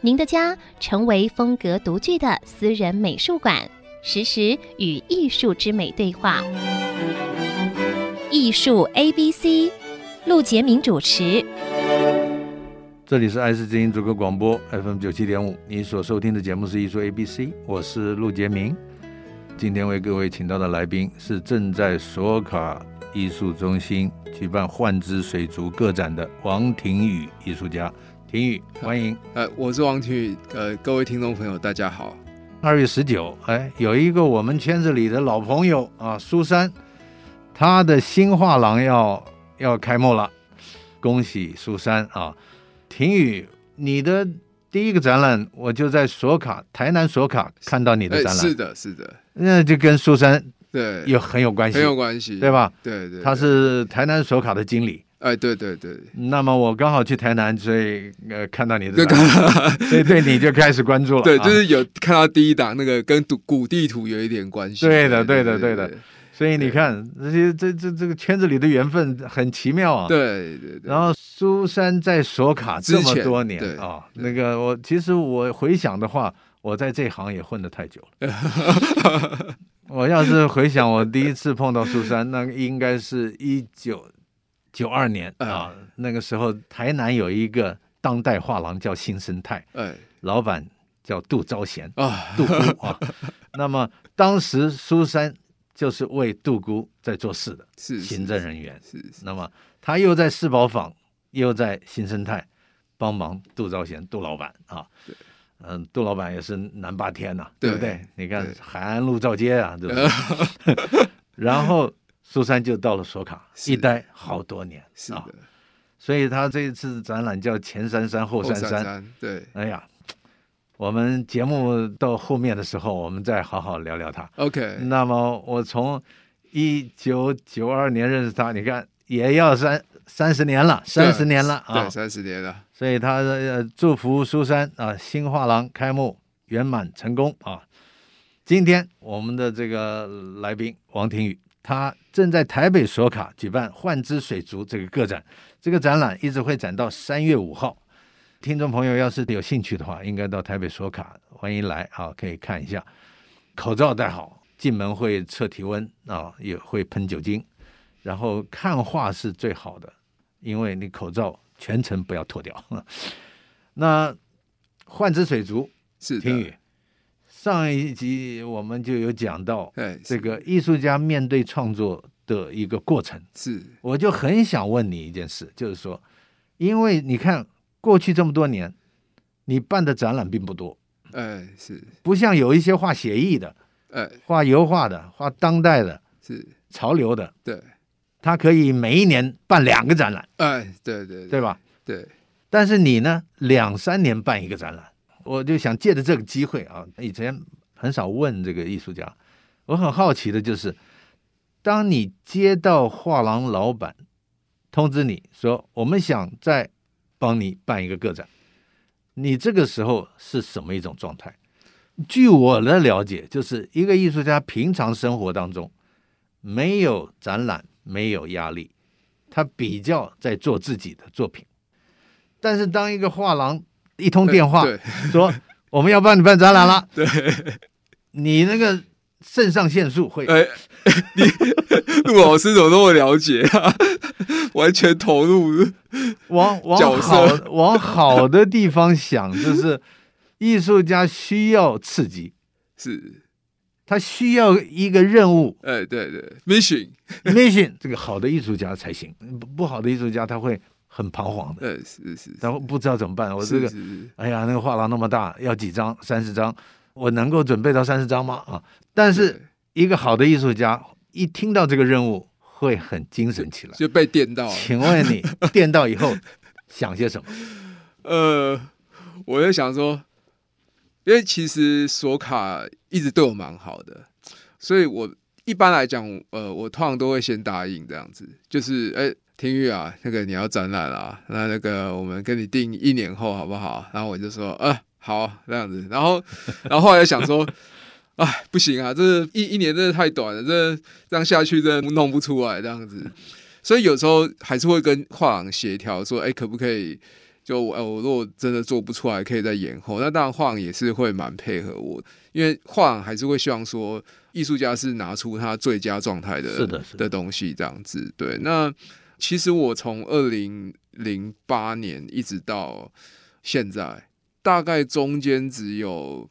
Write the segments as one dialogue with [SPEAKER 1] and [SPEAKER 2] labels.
[SPEAKER 1] 您的家成为风格独具的私人美术馆，实时与艺术之美对话。艺术 A B C，陆杰明主持。
[SPEAKER 2] 这里是爱思之音主播广播 FM 九七点五，你所收听的节目是艺术 A B C，我是陆杰明。今天为各位请到的来宾是正在索卡艺术中心举办幻之水族个展的王庭宇艺术家。庭宇，欢迎。
[SPEAKER 3] 呃，我是王庭宇。呃，各位听众朋友，大家好。
[SPEAKER 2] 二月十九，哎，有一个我们圈子里的老朋友啊，苏珊，他的新画廊要要开幕了，恭喜苏珊啊！庭宇，你的第一个展览，我就在索卡台南索卡看到你的展览，
[SPEAKER 3] 是的，是的，
[SPEAKER 2] 那就跟苏珊
[SPEAKER 3] 对
[SPEAKER 2] 有很有关系，
[SPEAKER 3] 很有关系，
[SPEAKER 2] 对吧？
[SPEAKER 3] 对对，对，
[SPEAKER 2] 他是台南索卡的经理，
[SPEAKER 3] 哎，对对对。
[SPEAKER 2] 那么我刚好去台南，所以呃看到你的所以对你就开始关注了，
[SPEAKER 3] 对，就是有看到第一档那个跟古地图有一点关系，
[SPEAKER 2] 对的，对的，对的。所以你看，这些这这这个圈子里的缘分很奇妙啊。
[SPEAKER 3] 对对对。
[SPEAKER 2] 然后苏珊在索卡这么多年啊、哦，那个我其实我回想的话，我在这行也混得太久了。我要是回想我第一次碰到苏珊，那应该是一九九二年啊。那个时候台南有一个当代画廊叫新生态，老板叫杜昭贤啊，杜姑啊。那么当时苏珊。就是为杜姑在做事的，是行政人员。是，那么他又在四宝坊，又在新生态帮忙杜昭贤杜老板啊。对，嗯，杜老板也是南霸天呐、啊，对不对？你看海安路照街啊，对不对？然后苏珊就到了索卡，一待好多年，是的。所以他这一次展览叫前三山后三山，三山，对，哎呀。我们节目到后面的时候，我们再好好聊聊他。OK。那么我从一九九二年认识他，你看也要三三十年了，三十年了啊，
[SPEAKER 3] 对，三十年了。
[SPEAKER 2] 所以他呃祝福苏珊啊，新画廊开幕圆满成功啊。今天我们的这个来宾王庭宇，他正在台北索卡举办幻之水族这个个展，这个展览一直会展到三月五号。听众朋友，要是有兴趣的话，应该到台北索卡，欢迎来啊，可以看一下。口罩戴好，进门会测体温啊，也会喷酒精。然后看画是最好的，因为你口罩全程不要脱掉。那幻之水族是庭宇，上一集我们就有讲到，这个艺术家面对创作的一个过程。是，我就很想问你一件事，就是说，因为你看。过去这么多年，你办的展览并不多，哎，是。不像有一些画写意的，哎，画油画的，画当代的，是。潮流的，对，他可以每一年办两个展览，哎，对对对，对吧？对，但是你呢，两三年办一个展览，我就想借着这个机会啊，以前很少问这个艺术家，我很好奇的就是，当你接到画廊老板通知你说，我们想再帮你办一个个展，你这个时候是什么一种状态？据我的了解，就是一个艺术家平常生活当中没有展览，没有压力，他比较在做自己的作品。但是当一个画廊一通电话说我们要帮你办展览了，对，你那个。肾上腺素会，哎，
[SPEAKER 3] 你陆老师怎么那么了解啊？完全投入，
[SPEAKER 2] 往往好往好的地方想，就是艺术家需要刺激，是，他需要一个任务，
[SPEAKER 3] 哎，对对，mission。
[SPEAKER 2] Mission，这个好的艺术家才行，不好的艺术家他会很彷徨的，
[SPEAKER 3] 呃，是是，
[SPEAKER 2] 然后不知道怎么办。我这个，哎呀，那个画廊那么大，要几张？三十张。我能够准备到三十张吗？啊！但是一个好的艺术家一听到这个任务会很精神起来，
[SPEAKER 3] 就被电到了。
[SPEAKER 2] 请问你 电到以后想些什么？
[SPEAKER 3] 呃，我在想说，因为其实索卡一直对我蛮好的，所以我一般来讲，呃，我通常都会先答应这样子，就是哎，廷宇啊，那个你要展览啊，那那个我们跟你定一年后好不好？然后我就说，呃，好这样子，然后然后后来想说，哎，不行啊，这一一年真的太短了，这这样下去真的弄不出来这样子，所以有时候还是会跟画廊协调说，哎，可不可以？就我，我如果真的做不出来，可以再延后。那当然，画廊也是会蛮配合我，因为画廊还是会希望说，艺术家是拿出他最佳状态的，
[SPEAKER 2] 是的，是的
[SPEAKER 3] 的东西这样子。对，那其实我从二零零八年一直到现在，大概中间只有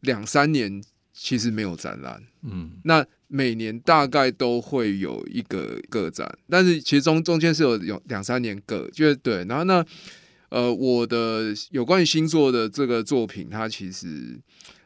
[SPEAKER 3] 两三年，其实没有展览。嗯，那每年大概都会有一个个展，但是其实中中间是有有两三年个，就是对，然后那。呃，我的有关于星座的这个作品，它其实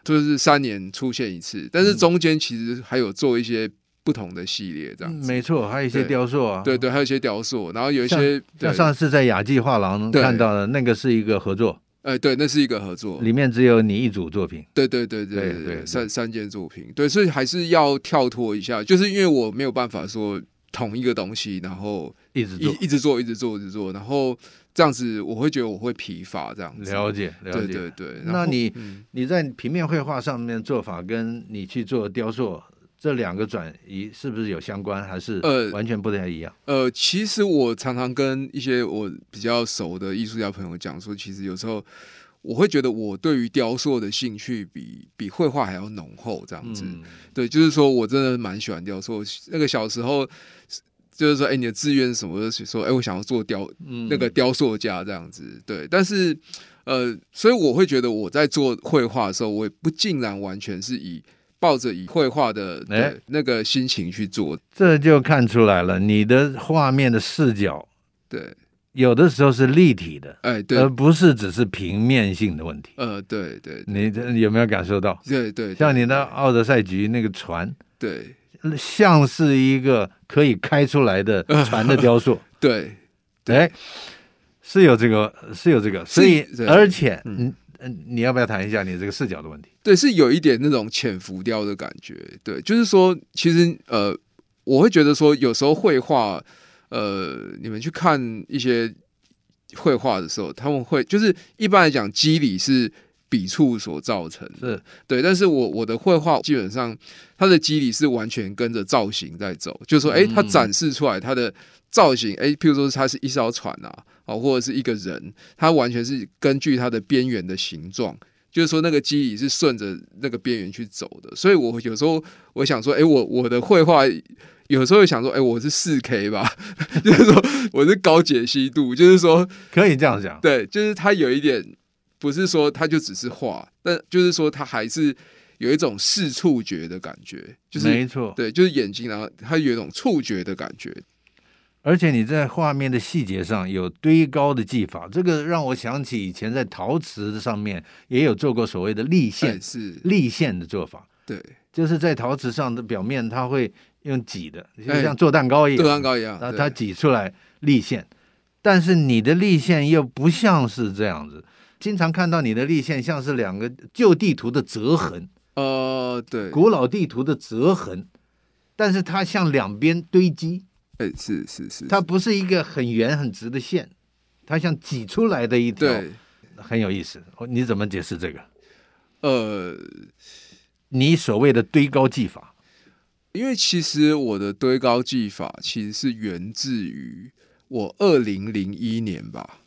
[SPEAKER 3] 就是三年出现一次，但是中间其实还有做一些不同的系列，这样子。
[SPEAKER 2] 没错，还有一些雕塑啊，
[SPEAKER 3] 对对，对，还有一些雕塑，然后有一些
[SPEAKER 2] 像上次在雅纪画廊看到的那个是一个合作，
[SPEAKER 3] 哎，对，那是一个合作，
[SPEAKER 2] 里面只有你一组作品，
[SPEAKER 3] 对对对对对对，三三件作品，对，所以还是要跳脱一下，就是因为我没有办法说同一个东西，然后一直做，一直做，一直做，一直做，然后。这样子我会觉得我会疲乏，这样子。
[SPEAKER 2] 了解了解，对对对。那你、嗯、你在平面绘画上面做法，跟你去做雕塑这两个转移是不是有相关，还是呃完全不太一样？
[SPEAKER 3] 呃，呃，其实我常常跟一些我比较熟的艺术家朋友讲说，其实有时候我会觉得我对于雕塑的兴趣比比绘画还要浓厚，这样子。嗯、对，就是说我真的蛮喜欢雕塑。那个小时候。就是说，哎、欸，你的志愿是什么？就是说，哎、欸，我想要做雕，嗯、那个雕塑家这样子。对，但是，呃，所以我会觉得我在做绘画的时候，我也不竟然完全是以抱着以绘画的那个心情去做。欸、
[SPEAKER 2] 这就看出来了，你的画面的视角，
[SPEAKER 3] 对，
[SPEAKER 2] 有的时候是立体的，
[SPEAKER 3] 哎，对，
[SPEAKER 2] 而不是只是平面性的问题。
[SPEAKER 3] 呃，对对，
[SPEAKER 2] 你有没有感受到？
[SPEAKER 3] 对对，
[SPEAKER 2] 像你那奥德赛局那个船，
[SPEAKER 3] 对。
[SPEAKER 2] 像是一个可以开出来的 船的雕塑，
[SPEAKER 3] 对，
[SPEAKER 2] 哎，是有这个，是有这个，所以而且，嗯嗯，你要不要谈一下你这个视角的问题？
[SPEAKER 3] 对，是有一点那种浅浮雕的感觉，对，就是说，其实呃，我会觉得说，有时候绘画，呃，你们去看一些绘画的时候，他们会就是一般来讲，肌理是。笔触所造成的
[SPEAKER 2] 是
[SPEAKER 3] 对，但是我我的绘画基本上它的肌理是完全跟着造型在走，就是说，哎，它展示出来它的造型，哎，譬如说它是一艘船啊，哦，或者是一个人，它完全是根据它的边缘的形状，就是说那个肌理是顺着那个边缘去走的。所以我有时候我想说，哎，我我的绘画有时候会想说，哎，我是四 K 吧，就是说我是高解析度，就是说
[SPEAKER 2] 可以这样讲，
[SPEAKER 3] 对，就是它有一点。不是说它就只是画，但就是说它还是有一种视触觉的感觉，就是
[SPEAKER 2] 没错，
[SPEAKER 3] 对，就是眼睛，然后它有一种触觉的感觉。
[SPEAKER 2] 而且你在画面的细节上有堆高的技法，这个让我想起以前在陶瓷上面也有做过所谓的立线，是立线的做法。
[SPEAKER 3] 对，
[SPEAKER 2] 就是在陶瓷上的表面，它会用挤的，就像做蛋糕一样，
[SPEAKER 3] 做蛋糕一样，
[SPEAKER 2] 然后它挤出来立线。但是你的立线又不像是这样子。经常看到你的立线像是两个旧地图的折痕，
[SPEAKER 3] 呃，对，
[SPEAKER 2] 古老地图的折痕，但是它向两边堆积，
[SPEAKER 3] 哎，是是是，
[SPEAKER 2] 它不是一个很圆很直的线，它像挤出来的一条，对，很有意思。你怎么解释这个？
[SPEAKER 3] 呃，
[SPEAKER 2] 你所谓的堆高技法，
[SPEAKER 3] 因为其实我的堆高技法其实是源自于我二零零一年吧。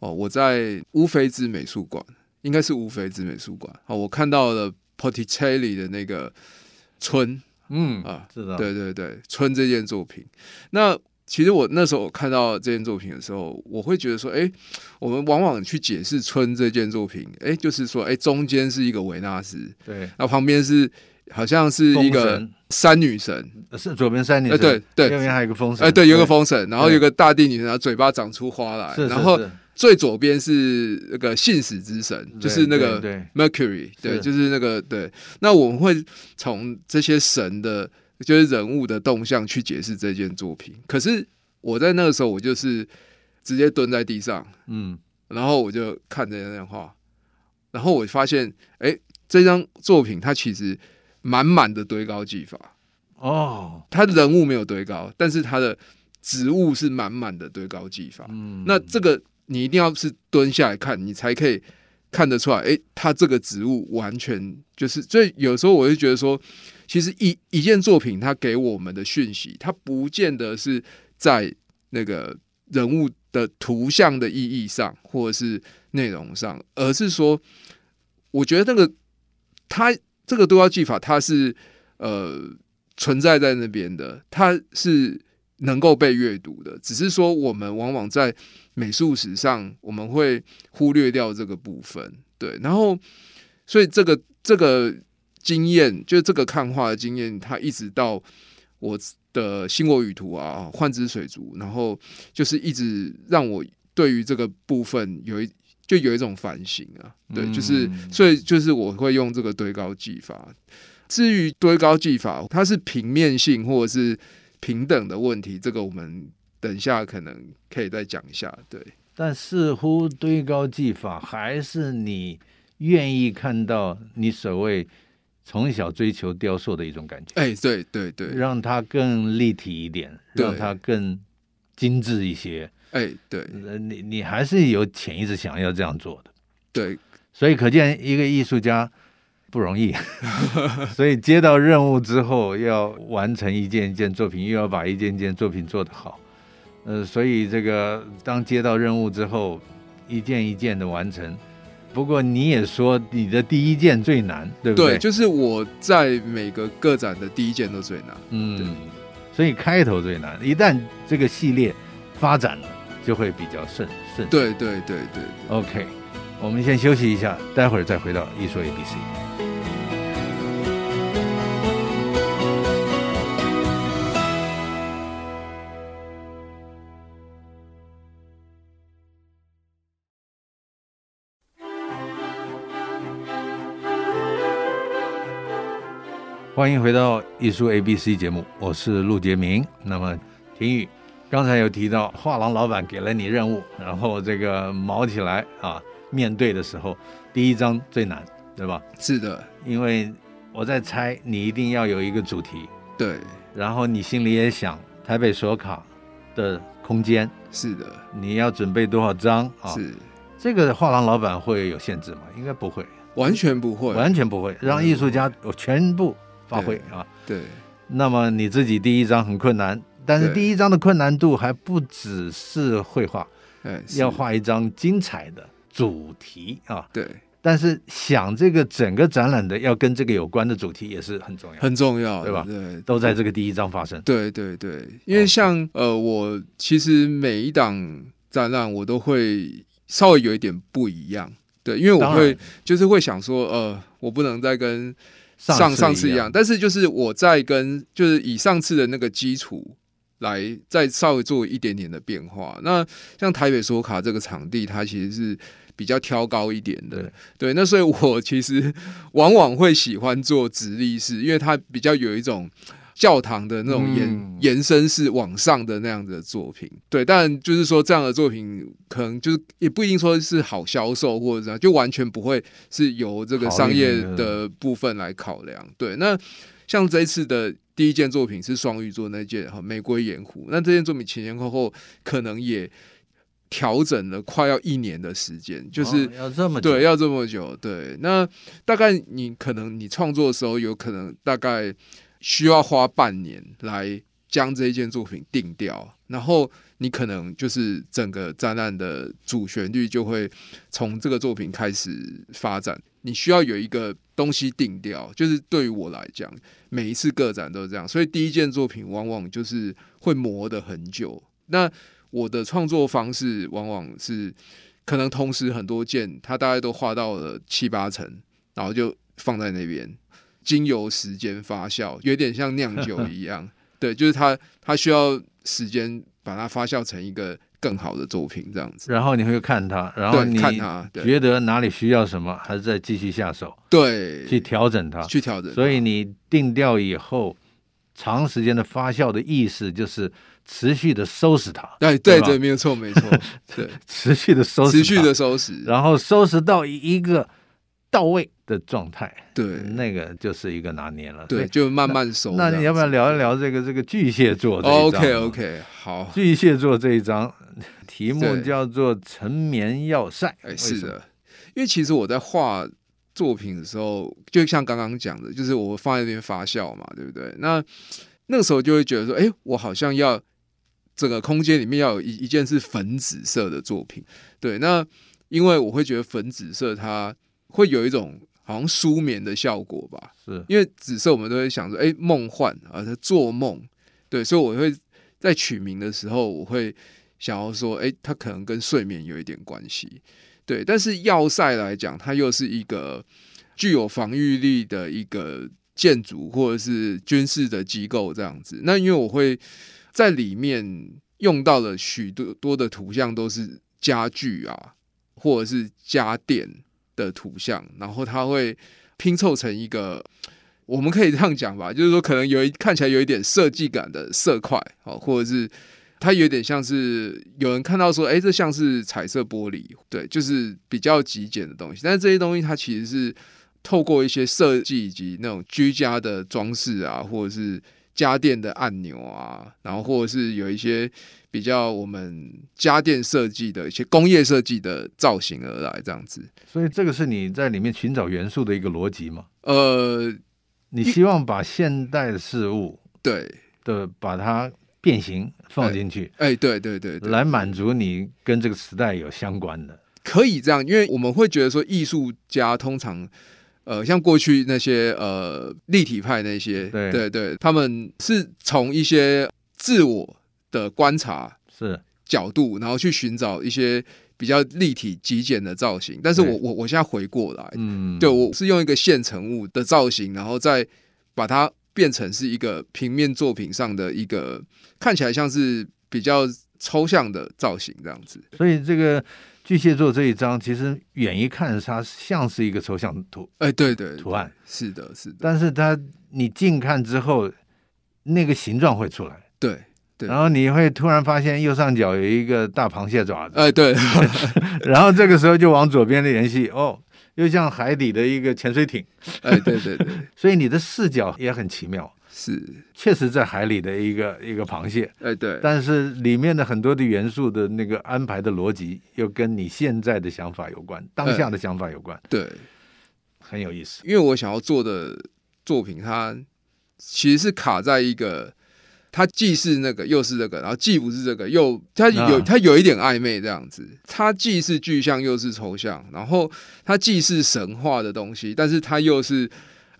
[SPEAKER 3] 哦，我在乌菲兹美术馆，应该是乌菲兹美术馆。哦，我看到了 Potticelli 的那个春，
[SPEAKER 2] 嗯
[SPEAKER 3] 啊，
[SPEAKER 2] 是的，
[SPEAKER 3] 对对对，春这件作品。那其实我那时候我看到这件作品的时候，我会觉得说，哎，我们往往去解释春这件作品，哎，就是说，哎，中间是一个维纳斯，
[SPEAKER 2] 对，
[SPEAKER 3] 然后旁边是好像是一个山女神，
[SPEAKER 2] 是左边山女神，
[SPEAKER 3] 对对，
[SPEAKER 2] 右边还有一个风神，
[SPEAKER 3] 哎，对，有个风神，然后有个大地女神，然后嘴巴长出花来，然后。最左边是那个信使之神，就是那个 Mercury，对，就是那个对。那我们会从这些神的，就是人物的动向去解释这件作品。可是我在那个时候，我就是直接蹲在地上，嗯，然后我就看着那样画，然后我发现，哎，这张作品它其实满满的堆高技法
[SPEAKER 2] 哦，
[SPEAKER 3] 他人物没有堆高，但是他的植物是满满的堆高技法。
[SPEAKER 2] 嗯，
[SPEAKER 3] 那这个你一定要是蹲下来看，你才可以看得出来，哎，他这个植物完全就是，所以有时候我就觉得说，其实一一件作品它给我们的讯息，它不见得是在那个人物的图像的意义上，或者是内容上，而是说，我觉得那个它这个堆高技法，它是呃存在在那边的，它是能够被阅读的，只是说我们往往在美术史上，我们会忽略掉这个部分，对，然后所以这个这个经验，就这个看画的经验，它一直到我的《新国语图》啊，《幻之水族》，然后就是一直让我对于这个部分有一就有一种反省啊，对，就是所以就是我会用这个堆高技法。至于堆高技法，它是平面性或者是平等的问题，这个我们等一下可能可以再讲一下。对，
[SPEAKER 2] 但似乎堆高技法还是你愿意看到你所谓。从小追求雕塑的一种感觉，
[SPEAKER 3] 哎，对对对，
[SPEAKER 2] 让它更立体一点，让它更精致一些，
[SPEAKER 3] 哎，对，
[SPEAKER 2] 你你还是有潜意识想要这样做的，
[SPEAKER 3] 对，
[SPEAKER 2] 所以可见一个艺术家不容易，所以接到任务之后要完成一件一件作品，又要把一件一件作品做得好，呃，所以这个当接到任务之后，一件一件的完成。不过你也说你的第一件最难，对不对？
[SPEAKER 3] 对，就是我在每个个展的第一件都最难。
[SPEAKER 2] 嗯，所以开头最难，一旦这个系列发展了，就会比较顺顺。
[SPEAKER 3] 对对对对，对。
[SPEAKER 2] OK，我们先休息一下，待会儿再回到艺术 ABC。欢迎回到艺术 A B C 节目，我是陆杰明。那么，廷宇刚才有提到画廊老板给了你任务，然后这个毛起来啊，面对的时候，第一张最难，对吧？
[SPEAKER 3] 是的，
[SPEAKER 2] 因为我在猜，你一定要有一个主题，
[SPEAKER 3] 对，
[SPEAKER 2] 然后你心里也想台北索卡的空间，
[SPEAKER 3] 是的，
[SPEAKER 2] 你要准备多少张啊？
[SPEAKER 3] 是
[SPEAKER 2] 这个画廊老板会有限制吗？应该不会，
[SPEAKER 3] 完全不会，
[SPEAKER 2] 完全不会，让艺术家我全部。发挥啊，
[SPEAKER 3] 对。
[SPEAKER 2] 那么你自己第一张很困难，但是第一张的困难度还不只是绘画，要画一张精彩的主题啊。
[SPEAKER 3] 对。
[SPEAKER 2] 但是想这个整个展览的要跟这个有关的主题也是很重要，
[SPEAKER 3] 很重要，
[SPEAKER 2] 对吧？
[SPEAKER 3] 对，
[SPEAKER 2] 都在这个第一章发生。
[SPEAKER 3] 对对对，因为像呃，我其实每一档展览我都会稍微有一点不一样，对，因为我会就是会想说，呃，我不能再跟。上上次一样，但是就是我在跟就是以上次的那个基础来再稍微做一点点的变化。那像台北索卡这个场地，它其实是比较挑高一点的，对，那所以我其实往往会喜欢做直立式，因为它比较有一种。教堂的那种延、嗯、延伸式往上的那样子的作品，对，但就是说这样的作品可能就是也不一定说是好销售或者这样，就完全不会是由这个商业的部分来考量。对，那像这一次的第一件作品是双鱼座那件哈玫瑰盐湖，那这件作品前前后后可能也调整了快要一年的时间，就是、哦、
[SPEAKER 2] 要这么久
[SPEAKER 3] 对，要这么久，对，那大概你可能你创作的时候有可能大概。需要花半年来将这一件作品定调，然后你可能就是整个展览的主旋律就会从这个作品开始发展。你需要有一个东西定调，就是对于我来讲，每一次个展都是这样，所以第一件作品往往就是会磨得很久。那我的创作方式往往是可能同时很多件，它大概都画到了七八成，然后就放在那边。经由时间发酵，有点像酿酒一样，对，就是它它需要时间把它发酵成一个更好的作品，这样子。
[SPEAKER 2] 然后你会看它，然后你看它，觉得哪里需要什么，还是再继续下手，
[SPEAKER 3] 对，
[SPEAKER 2] 去调整它，
[SPEAKER 3] 去调整。
[SPEAKER 2] 所以你定调以后，长时间的发酵的意思就是持续的收拾它。
[SPEAKER 3] 对对对，没有错没错，对，
[SPEAKER 2] 持续的收拾，
[SPEAKER 3] 持续的收拾，
[SPEAKER 2] 然后收拾到一个。到位的状态，
[SPEAKER 3] 对，
[SPEAKER 2] 那个就是一个拿捏了。
[SPEAKER 3] 对，就慢慢收。
[SPEAKER 2] 那你要不要聊一聊这个这个巨蟹座这一张
[SPEAKER 3] ？OK OK，好。
[SPEAKER 2] 巨蟹座这一张题目叫做“沉眠要塞”。
[SPEAKER 3] 哎，是的，因为其实我在画作品的时候，就像刚刚讲的，就是我放在那边发酵嘛，对不对？那那个时候就会觉得说，哎，我好像要这个空间里面要有一一件是粉紫色的作品。对，那因为我会觉得粉紫色它会有一种好像舒眠的效果吧，
[SPEAKER 2] 是因
[SPEAKER 3] 为紫色我们都会想说，哎，梦幻啊，做梦。对，所以我会在取名的时候，我会想要说，哎，它可能跟睡眠有一点关系。对，但是要塞来讲，它又是一个具有防御力的一个建筑或者是军事的机构这样子。那因为我会在里面用到了许多多的图像，都是家具啊，或者是家电的图像，然后它会拼凑成一个，我们可以这样讲吧，就是说可能有一看起来有一点设计感的色块啊，或者是。它有点像是有人看到说，哎，这像是彩色玻璃，对，就是比较极简的东西。但是这些东西它其实是透过一些设计以及那种居家的装饰啊，或者是家电的按钮啊，然后或者是有一些比较我们家电设计的一些工业设计的造型而来，这样子。
[SPEAKER 2] 所以这个是你在里面寻找元素的一个逻辑吗？
[SPEAKER 3] 呃，
[SPEAKER 2] 你希望把现代的事物
[SPEAKER 3] 对
[SPEAKER 2] 的把它。变形放进去，
[SPEAKER 3] 哎，对对，对，
[SPEAKER 2] 来满足你跟这个时代有相关的，
[SPEAKER 3] 可以这样，因为我们会觉得说，艺术家通常，呃，像过去那些呃立体派那些，对对对，他们是从一些自我的观察是角度，然后去寻找一些比较立体极简的造型。但是我我我现在回过来，嗯，对我是用一个现成物的造型，然后再把它。变成是一个平面作品上的一个看起来像是比较抽象的造型这样子，
[SPEAKER 2] 所以这个巨蟹座这一张其实远一看它像是一个抽象图，
[SPEAKER 3] 哎，对对，
[SPEAKER 2] 图案
[SPEAKER 3] 是的，是的，
[SPEAKER 2] 但是它你近看之后，那个形状会出来，
[SPEAKER 3] 对对，
[SPEAKER 2] 然后你会突然发现右上角有一个大螃蟹爪子，
[SPEAKER 3] 哎，对
[SPEAKER 2] 然后这个时候就往左边的联系哦。又像海底的一个潜水艇，
[SPEAKER 3] 哎，对对对，
[SPEAKER 2] 所以你的视角也很奇妙，
[SPEAKER 3] 是。
[SPEAKER 2] 确实在海里的一个一个螃蟹，
[SPEAKER 3] 哎对，
[SPEAKER 2] 但是里面的很多的元素的那个安排的逻辑又跟你现在的想法有关，当下的想法有关，
[SPEAKER 3] 对，
[SPEAKER 2] 很有意思，
[SPEAKER 3] 因为我想要做的作品，它其实是卡在一个。它既是那个，又是这个，然后既不是这个，又它有它有一点暧昧这样子。它既是具象，又是抽象，然后它既是神话的东西，但是它又是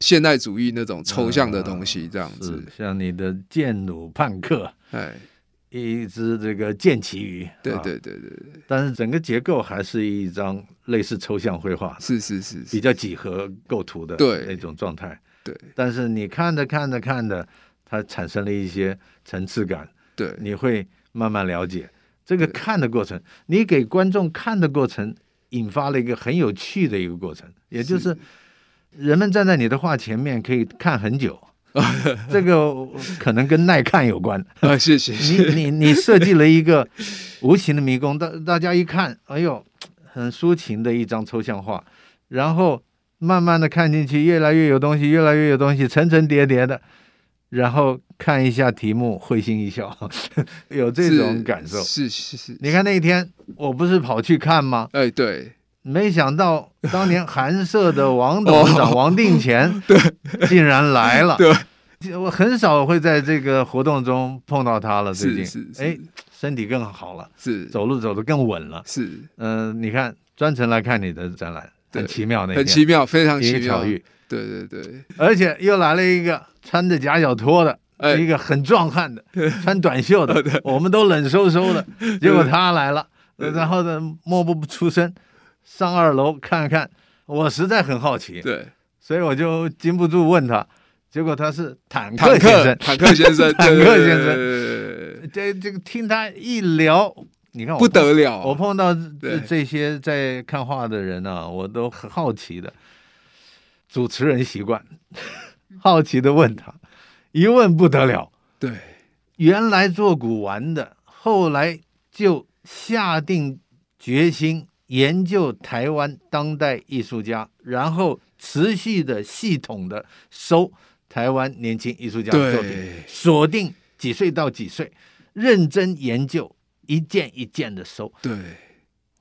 [SPEAKER 3] 现代主义那种抽象的东西这样子。
[SPEAKER 2] 像你的剑弩叛客，
[SPEAKER 3] 哎，
[SPEAKER 2] 一只这个剑旗鱼，
[SPEAKER 3] 对对对对对。
[SPEAKER 2] 但是整个结构还是一张类似抽象绘画，
[SPEAKER 3] 是是是，
[SPEAKER 2] 比较几何构图的那种状态。
[SPEAKER 3] 对，
[SPEAKER 2] 但是你看着看着看着。它产生了一些层次感，
[SPEAKER 3] 对，
[SPEAKER 2] 你会慢慢了解这个看的过程。你给观众看的过程，引发了一个很有趣的一个过程，也就是人们站在你的画前面可以看很久。这个可能跟耐看有关
[SPEAKER 3] 啊。谢谢。
[SPEAKER 2] 你你你设计了一个无形的迷宫，大大家一看，哎呦，很抒情的一张抽象画，然后慢慢的看进去，越来越有东西，越来越有东西，层层叠叠的。然后看一下题目，会心一笑，有这种感受。
[SPEAKER 3] 是是是，是，
[SPEAKER 2] 你看那一天，我不是跑去看吗？
[SPEAKER 3] 哎，对，
[SPEAKER 2] 没想到当年韩社的王董 事长王定乾，
[SPEAKER 3] 对，
[SPEAKER 2] 竟然来了。
[SPEAKER 3] 对，
[SPEAKER 2] 我很少会在这个活动中碰到他了。最近，哎，身体更好了，
[SPEAKER 3] 是，
[SPEAKER 2] 走路走得更稳了。
[SPEAKER 3] 是，
[SPEAKER 2] 嗯、呃，你看，专程来看你的展览，很奇妙那，
[SPEAKER 3] 很奇妙，非常奇妙。对对对，
[SPEAKER 2] 而且又来了一个穿着夹脚拖的，哎、一个很壮汉的，穿短袖的，我们都冷飕飕的，结果他来了，然后呢，默不出声，上二楼看看，我实在很好奇，
[SPEAKER 3] 对，
[SPEAKER 2] 所以我就禁不住问他，结果他是坦克先生，
[SPEAKER 3] 坦克先生，
[SPEAKER 2] 坦克先生，这这个听他一聊，你看我
[SPEAKER 3] 不得了，
[SPEAKER 2] 我碰到这这些在看画的人啊，我都很好奇的。主持人习惯 好奇的问他，一问不得了。
[SPEAKER 3] 对，
[SPEAKER 2] 原来做古玩的，后来就下定决心研究台湾当代艺术家，然后持续的、系统的收台湾年轻艺术家的作品，锁定几岁到几岁，认真研究，一件一件的收。
[SPEAKER 3] 对，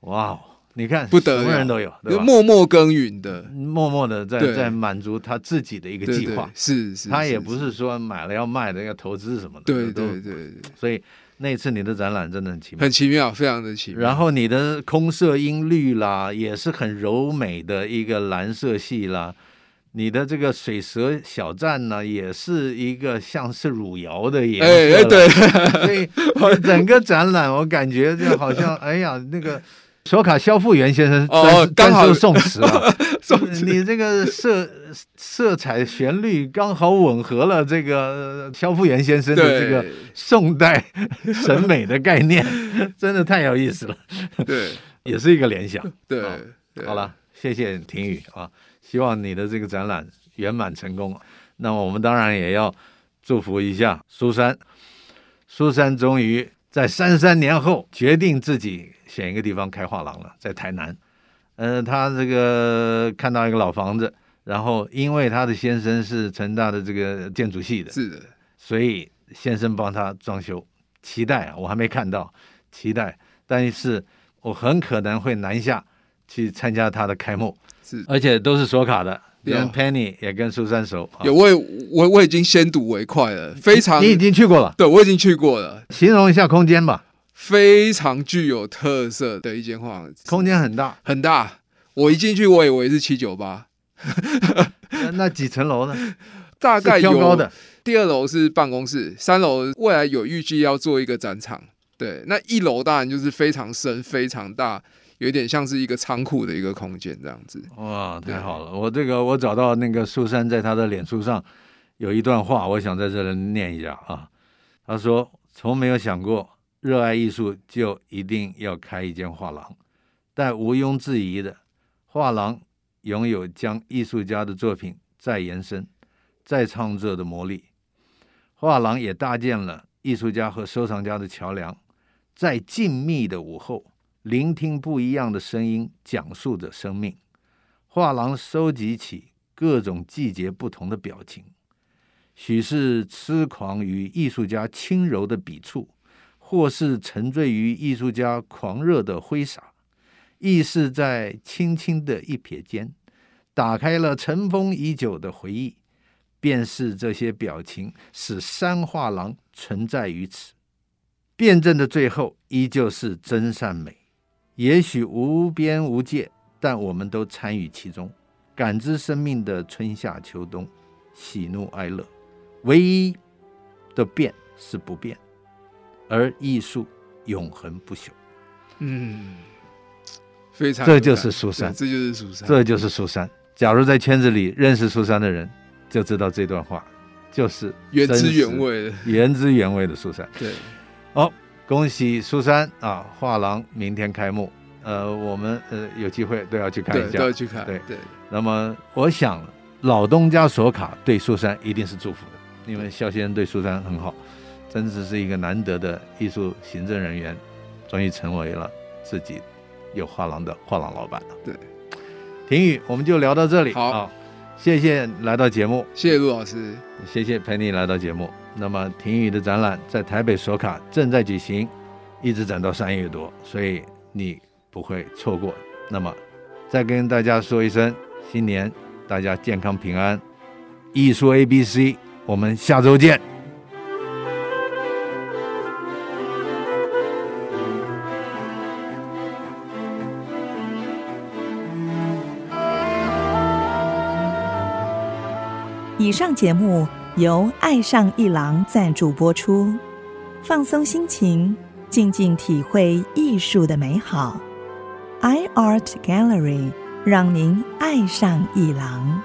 [SPEAKER 2] 哇哦！你看，
[SPEAKER 3] 不得，什
[SPEAKER 2] 么人都有，
[SPEAKER 3] 默默耕耘的，
[SPEAKER 2] 默默的在在满足他自己的一个计划。
[SPEAKER 3] 是是，
[SPEAKER 2] 他也不是说买了要卖的，要投资什么的。
[SPEAKER 3] 对对对。
[SPEAKER 2] 所以那次你的展览真的很奇妙，
[SPEAKER 3] 很奇妙，非常的奇妙。
[SPEAKER 2] 然后你的空色音律啦，也是很柔美的一个蓝色系啦。你的这个水蛇小站呢，也是一个像是汝窑的颜色。哎哎，对。所以整个展览我感觉就好像，哎呀，那个。索卡肖复元先生哦，刚好宋词啊，宋词你这个色色彩旋律刚好吻合了这个肖复元先生的这个宋代审美的概念，真的太有意思了。
[SPEAKER 3] 对，
[SPEAKER 2] 也是一个联想。
[SPEAKER 3] 对，
[SPEAKER 2] 好了，谢谢庭宇啊，希望你的这个展览圆满成功。那么我们当然也要祝福一下苏珊，苏珊终于在三三年后决定自己。选一个地方开画廊了，在台南。嗯、呃，他这个看到一个老房子，然后因为他的先生是成大的这个建筑系的，
[SPEAKER 3] 是的，
[SPEAKER 2] 所以先生帮他装修。期待啊，我还没看到，期待。但是我很可能会南下去参加他的开幕，
[SPEAKER 3] 是，而
[SPEAKER 2] 且都是索卡的，跟 Penny 也跟苏珊熟。
[SPEAKER 3] 有，我我我已经先睹为快了，非常。
[SPEAKER 2] 你已经去过了？
[SPEAKER 3] 对，我已经去过了。
[SPEAKER 2] 形容一下空间吧。
[SPEAKER 3] 非常具有特色的一间画廊，
[SPEAKER 2] 空间很大
[SPEAKER 3] 很大。我一进去，我以为是七九八。
[SPEAKER 2] 那几层楼呢？
[SPEAKER 3] 大概有
[SPEAKER 2] 高的。
[SPEAKER 3] 第二楼是办公室，三楼未来有预计要做一个展场。对，那一楼当然就是非常深、非常大，有点像是一个仓库的一个空间这样子。
[SPEAKER 2] 哇，太好了！我这个我找到那个苏珊在他的脸书上有一段话，我想在这里念一下啊。他说：“从没有想过。”热爱艺术就一定要开一间画廊，但毋庸置疑的，画廊拥有将艺术家的作品再延伸、再创作的魔力。画廊也搭建了艺术家和收藏家的桥梁，在静谧的午后，聆听不一样的声音，讲述着生命。画廊收集起各种季节不同的表情，许是痴狂于艺术家轻柔的笔触。或是沉醉于艺术家狂热的挥洒，亦是在轻轻的一瞥间，打开了尘封已久的回忆。便是这些表情，使山画廊存在于此。辩证的最后，依旧是真善美。也许无边无界，但我们都参与其中，感知生命的春夏秋冬，喜怒哀乐。唯一的变是不变。而艺术永恒不朽。
[SPEAKER 3] 嗯，非常，
[SPEAKER 2] 这就是苏珊，
[SPEAKER 3] 这就是苏珊，
[SPEAKER 2] 这就是苏珊。假如在圈子里认识苏珊的人，就知道这段话就是
[SPEAKER 3] 原汁原味的，
[SPEAKER 2] 原汁原味的苏珊。
[SPEAKER 3] 对，
[SPEAKER 2] 好，恭喜苏珊啊！画廊明天开幕，呃，我们呃有机会都要去看一下，
[SPEAKER 3] 都要去看。
[SPEAKER 2] 对
[SPEAKER 3] 对。
[SPEAKER 2] 那么，我想老东家索卡对苏珊一定是祝福的，因为萧先生对苏珊很好。真的是一个难得的艺术行政人员，终于成为了自己有画廊的画廊老板了。
[SPEAKER 3] 对，
[SPEAKER 2] 庭宇，我们就聊到这里。
[SPEAKER 3] 好，好，
[SPEAKER 2] 谢谢来到节目，
[SPEAKER 3] 谢谢陆老师，
[SPEAKER 2] 谢谢陪你来到节目。那么庭宇的展览在台北索卡正在举行，一直展到三月多，所以你不会错过。那么再跟大家说一声新年，大家健康平安。艺术 A B C，我们下周
[SPEAKER 4] 见。上节目由爱上一郎赞助播出，放松心情，静静体会艺术的美好。iArt Gallery 让您爱上一郎。